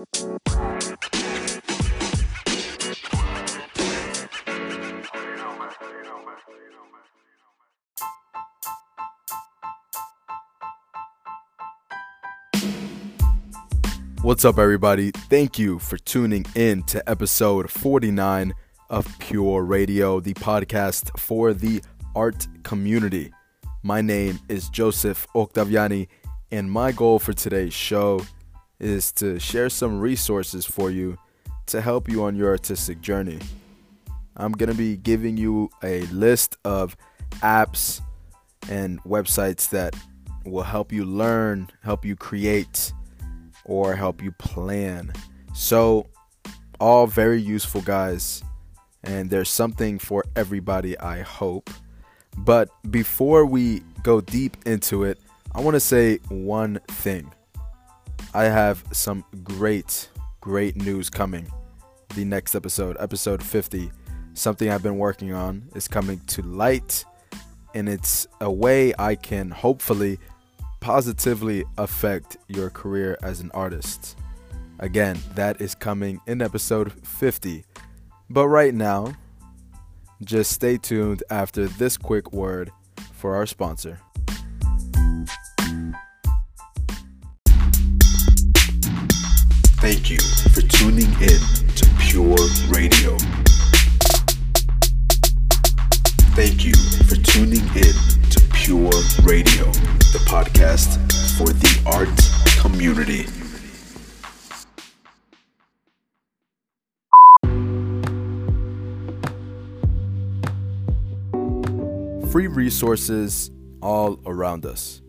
What's up, everybody? Thank you for tuning in to episode 49 of Pure Radio, the podcast for the art community. My name is Joseph Octaviani, and my goal for today's show is to share some resources for you to help you on your artistic journey. I'm going to be giving you a list of apps and websites that will help you learn, help you create or help you plan. So, all very useful, guys. And there's something for everybody, I hope. But before we go deep into it, I want to say one thing. I have some great, great news coming. The next episode, episode 50, something I've been working on is coming to light. And it's a way I can hopefully positively affect your career as an artist. Again, that is coming in episode 50. But right now, just stay tuned after this quick word for our sponsor. Thank you for tuning in to Pure Radio. Thank you for tuning in to Pure Radio, the podcast for the art community. Free resources all around us.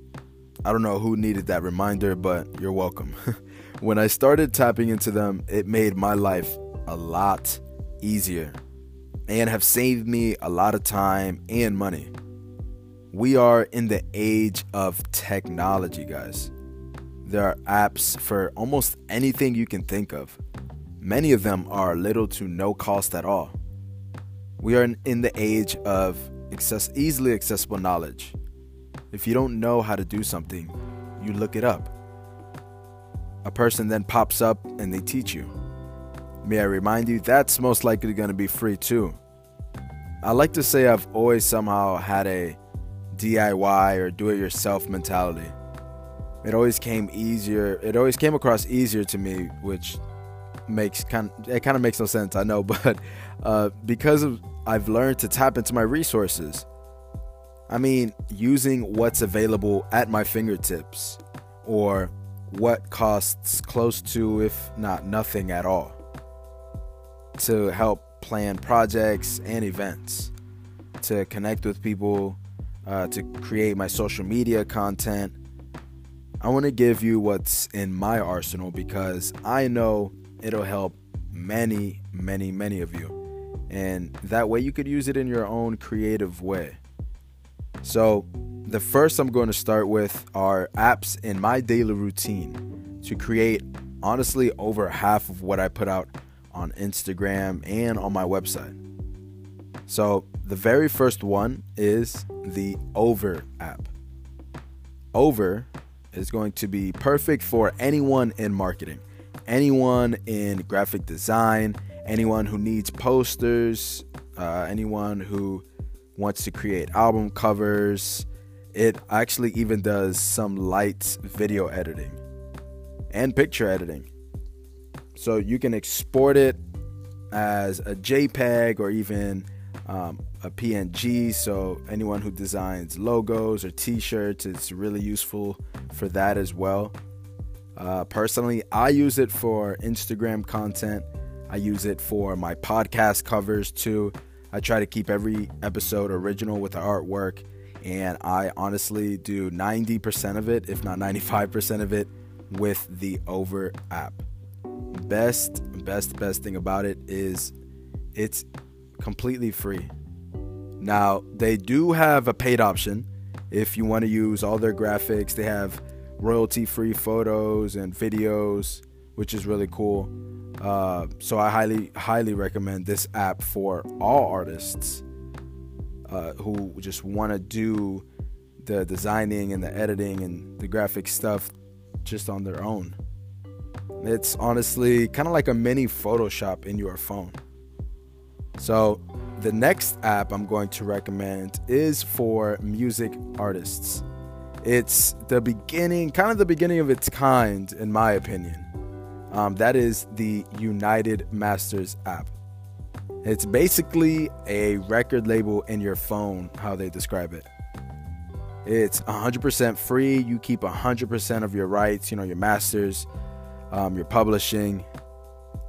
I don't know who needed that reminder, but you're welcome. when I started tapping into them, it made my life a lot easier and have saved me a lot of time and money. We are in the age of technology, guys. There are apps for almost anything you can think of. Many of them are little to no cost at all. We are in the age of access- easily accessible knowledge. If you don't know how to do something, you look it up. A person then pops up and they teach you. May I remind you, that's most likely going to be free too. I like to say I've always somehow had a DIY or do it yourself mentality. It always came easier. It always came across easier to me, which makes kind of, it kind of makes no sense. I know, but uh, because of I've learned to tap into my resources. I mean, using what's available at my fingertips, or what costs close to, if not nothing at all, to help plan projects and events, to connect with people uh, to create my social media content. I want to give you what's in my arsenal because I know it'll help many, many, many of you. And that way you could use it in your own creative way. So, the first I'm going to start with are apps in my daily routine to create honestly over half of what I put out on Instagram and on my website. So, the very first one is the Over app. Over is going to be perfect for anyone in marketing, anyone in graphic design, anyone who needs posters, uh, anyone who wants to create album covers. It actually even does some light video editing and picture editing. So you can export it as a JPEG or even um, a PNG. So anyone who designs logos or T-shirts, it's really useful for that as well. Uh, personally, I use it for Instagram content. I use it for my podcast covers too. I try to keep every episode original with the artwork, and I honestly do 90% of it, if not 95% of it, with the Over app. Best, best, best thing about it is it's completely free. Now, they do have a paid option if you want to use all their graphics. They have royalty free photos and videos, which is really cool. Uh, so I highly, highly recommend this app for all artists uh, who just want to do the designing and the editing and the graphic stuff just on their own. It's honestly kind of like a mini Photoshop in your phone. So, the next app I'm going to recommend is for music artists. It's the beginning, kind of the beginning of its kind, in my opinion. Um, that is the United Masters app. It's basically a record label in your phone, how they describe it. It's 100% free. You keep 100% of your rights, you know, your masters, um, your publishing.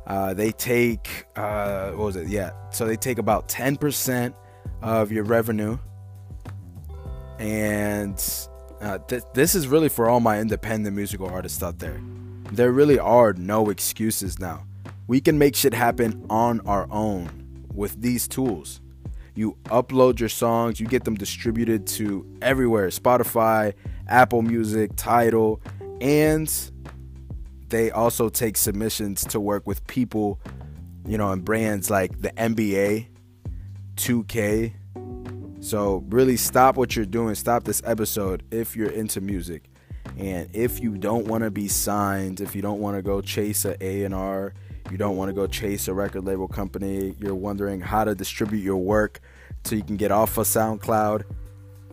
Uh, they take, uh, what was it? Yeah. So they take about 10% of your revenue. And uh, th- this is really for all my independent musical artists out there. There really are no excuses now. We can make shit happen on our own with these tools. You upload your songs, you get them distributed to everywhere Spotify, Apple Music, Tidal, and they also take submissions to work with people, you know, and brands like the NBA, 2K. So, really stop what you're doing. Stop this episode if you're into music. And if you don't want to be signed, if you don't want to go chase a A&R, you don't want to go chase a record label company, you're wondering how to distribute your work so you can get off of SoundCloud,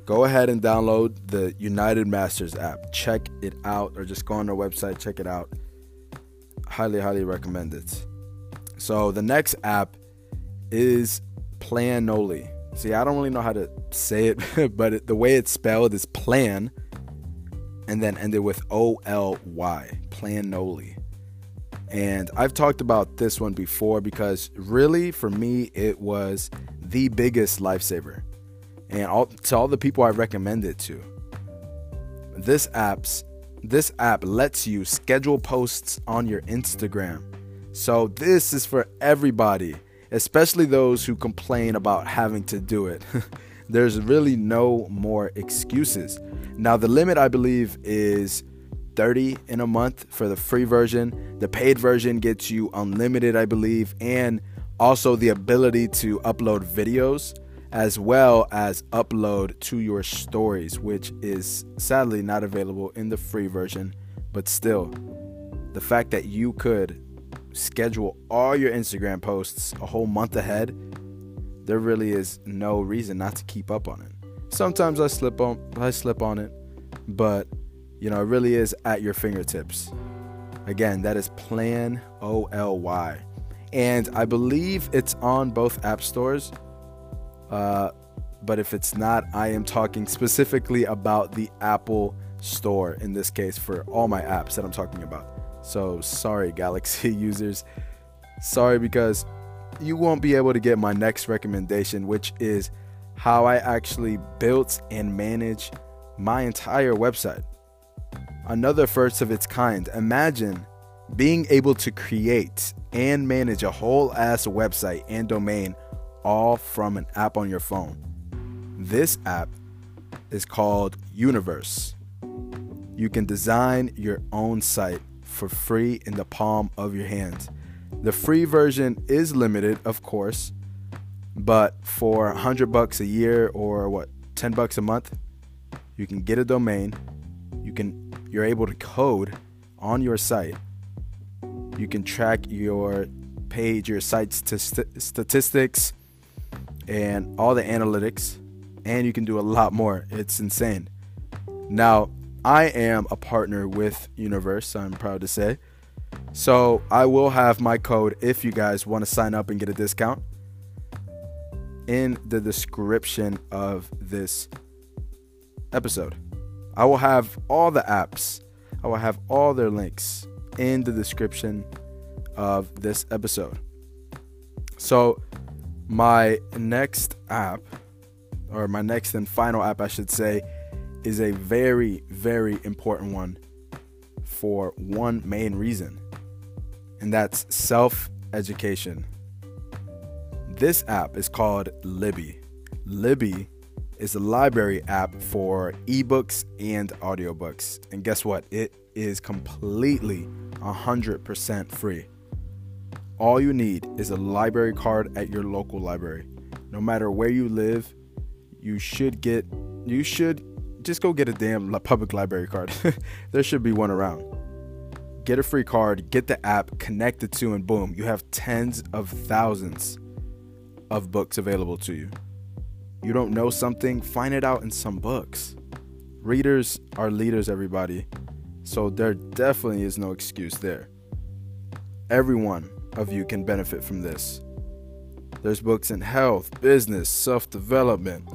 go ahead and download the United Masters app. Check it out or just go on their website, check it out. Highly, highly recommend it. So the next app is Planoly. See, I don't really know how to say it, but it, the way it's spelled is plan and then ended with O L Y, Planoly. And I've talked about this one before because really, for me, it was the biggest lifesaver. And all, to all the people I recommend it to, this app's this app lets you schedule posts on your Instagram. So this is for everybody, especially those who complain about having to do it. There's really no more excuses. Now the limit I believe is 30 in a month for the free version. The paid version gets you unlimited, I believe, and also the ability to upload videos as well as upload to your stories, which is sadly not available in the free version. But still, the fact that you could schedule all your Instagram posts a whole month ahead, there really is no reason not to keep up on it. Sometimes I slip on I slip on it, but you know, it really is at your fingertips. Again, that is Plan O L Y. And I believe it's on both app stores. Uh, but if it's not, I am talking specifically about the Apple Store in this case for all my apps that I'm talking about. So sorry, Galaxy users. Sorry because you won't be able to get my next recommendation, which is how I actually built and manage my entire website another first of its kind. Imagine being able to create and manage a whole ass website and domain all from an app on your phone. This app is called Universe. You can design your own site for free in the palm of your hand. The free version is limited, of course, but for 100 bucks a year or what, 10 bucks a month, you can get a domain. You can you're able to code on your site. You can track your page, your site's st- statistics, and all the analytics, and you can do a lot more. It's insane. Now, I am a partner with Universe, I'm proud to say. So I will have my code if you guys want to sign up and get a discount in the description of this episode. I will have all the apps, I will have all their links in the description of this episode. So, my next app, or my next and final app, I should say, is a very, very important one for one main reason, and that's self education. This app is called Libby. Libby is a library app for ebooks and audiobooks. And guess what? It is completely 100% free. All you need is a library card at your local library. No matter where you live, you should get you should just go get a damn public library card. there should be one around. get a free card, get the app, connect the two, and boom, you have tens of thousands of books available to you. You don't know something, find it out in some books. Readers are leaders, everybody. So there definitely is no excuse there. Every one of you can benefit from this. There's books in health, business, self development,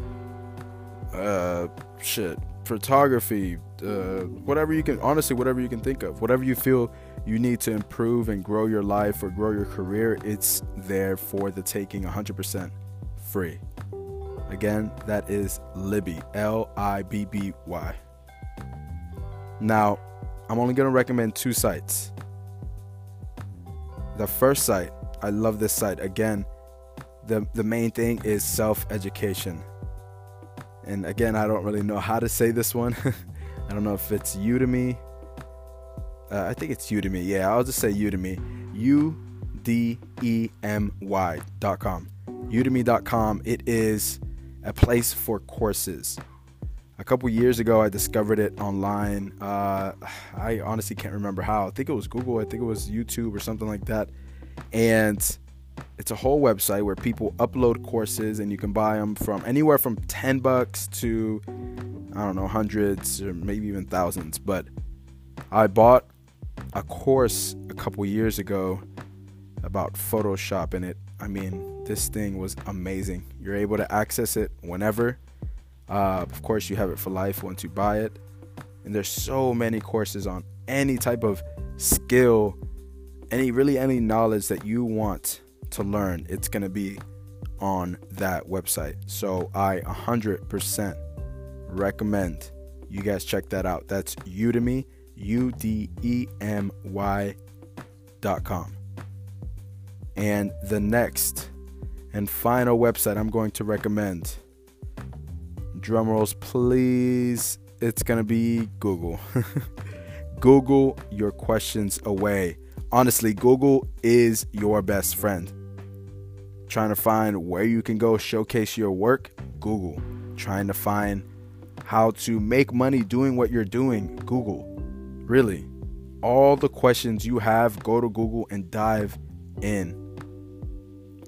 uh, shit, photography, uh, whatever you can, honestly, whatever you can think of, whatever you feel you need to improve and grow your life or grow your career, it's there for the taking 100% free. Again, that is Libby, L I B B Y. Now, I'm only going to recommend two sites. The first site, I love this site. Again, the, the main thing is self education. And again, I don't really know how to say this one. I don't know if it's Udemy. Uh, I think it's Udemy. Yeah, I'll just say Udemy. U D E M Y.com. Udemy.com. It is a place for courses. A couple years ago, I discovered it online. Uh, I honestly can't remember how. I think it was Google. I think it was YouTube or something like that. And it's a whole website where people upload courses and you can buy them from anywhere from 10 bucks to I don't know, hundreds or maybe even thousands. But I bought a course a couple years ago about Photoshop and it I mean, this thing was amazing. You're able to access it whenever. Uh, of course, you have it for life once you buy it. And there's so many courses on any type of skill, any really any knowledge that you want to learn. It's gonna be on that website. So I 100% recommend you guys check that out. That's Udemy, U D E M Y dot com. And the next and final website I'm going to recommend, drum rolls please, it's going to be Google. Google your questions away. Honestly, Google is your best friend. Trying to find where you can go showcase your work, Google. Trying to find how to make money doing what you're doing, Google. Really, all the questions you have, go to Google and dive in.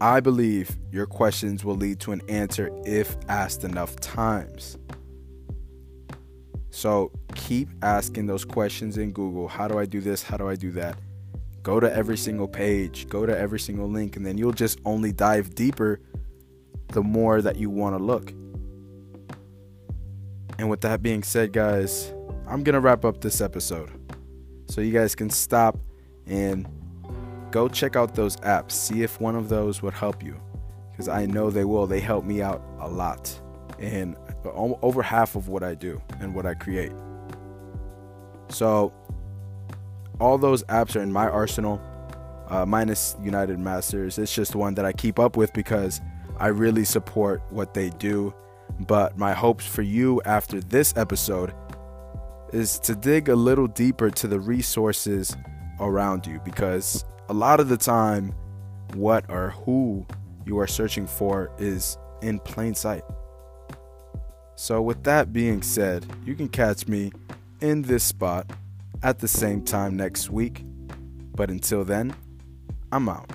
I believe your questions will lead to an answer if asked enough times. So keep asking those questions in Google. How do I do this? How do I do that? Go to every single page, go to every single link, and then you'll just only dive deeper the more that you want to look. And with that being said, guys, I'm going to wrap up this episode. So you guys can stop and go check out those apps. See if one of those would help you. Because I know they will. They help me out a lot. And over half of what I do and what I create. So all those apps are in my arsenal, uh, minus United Masters. It's just one that I keep up with because I really support what they do but my hopes for you after this episode is to dig a little deeper to the resources around you because a lot of the time, what or who you are searching for is in plain sight. So, with that being said, you can catch me in this spot at the same time next week. But until then, I'm out.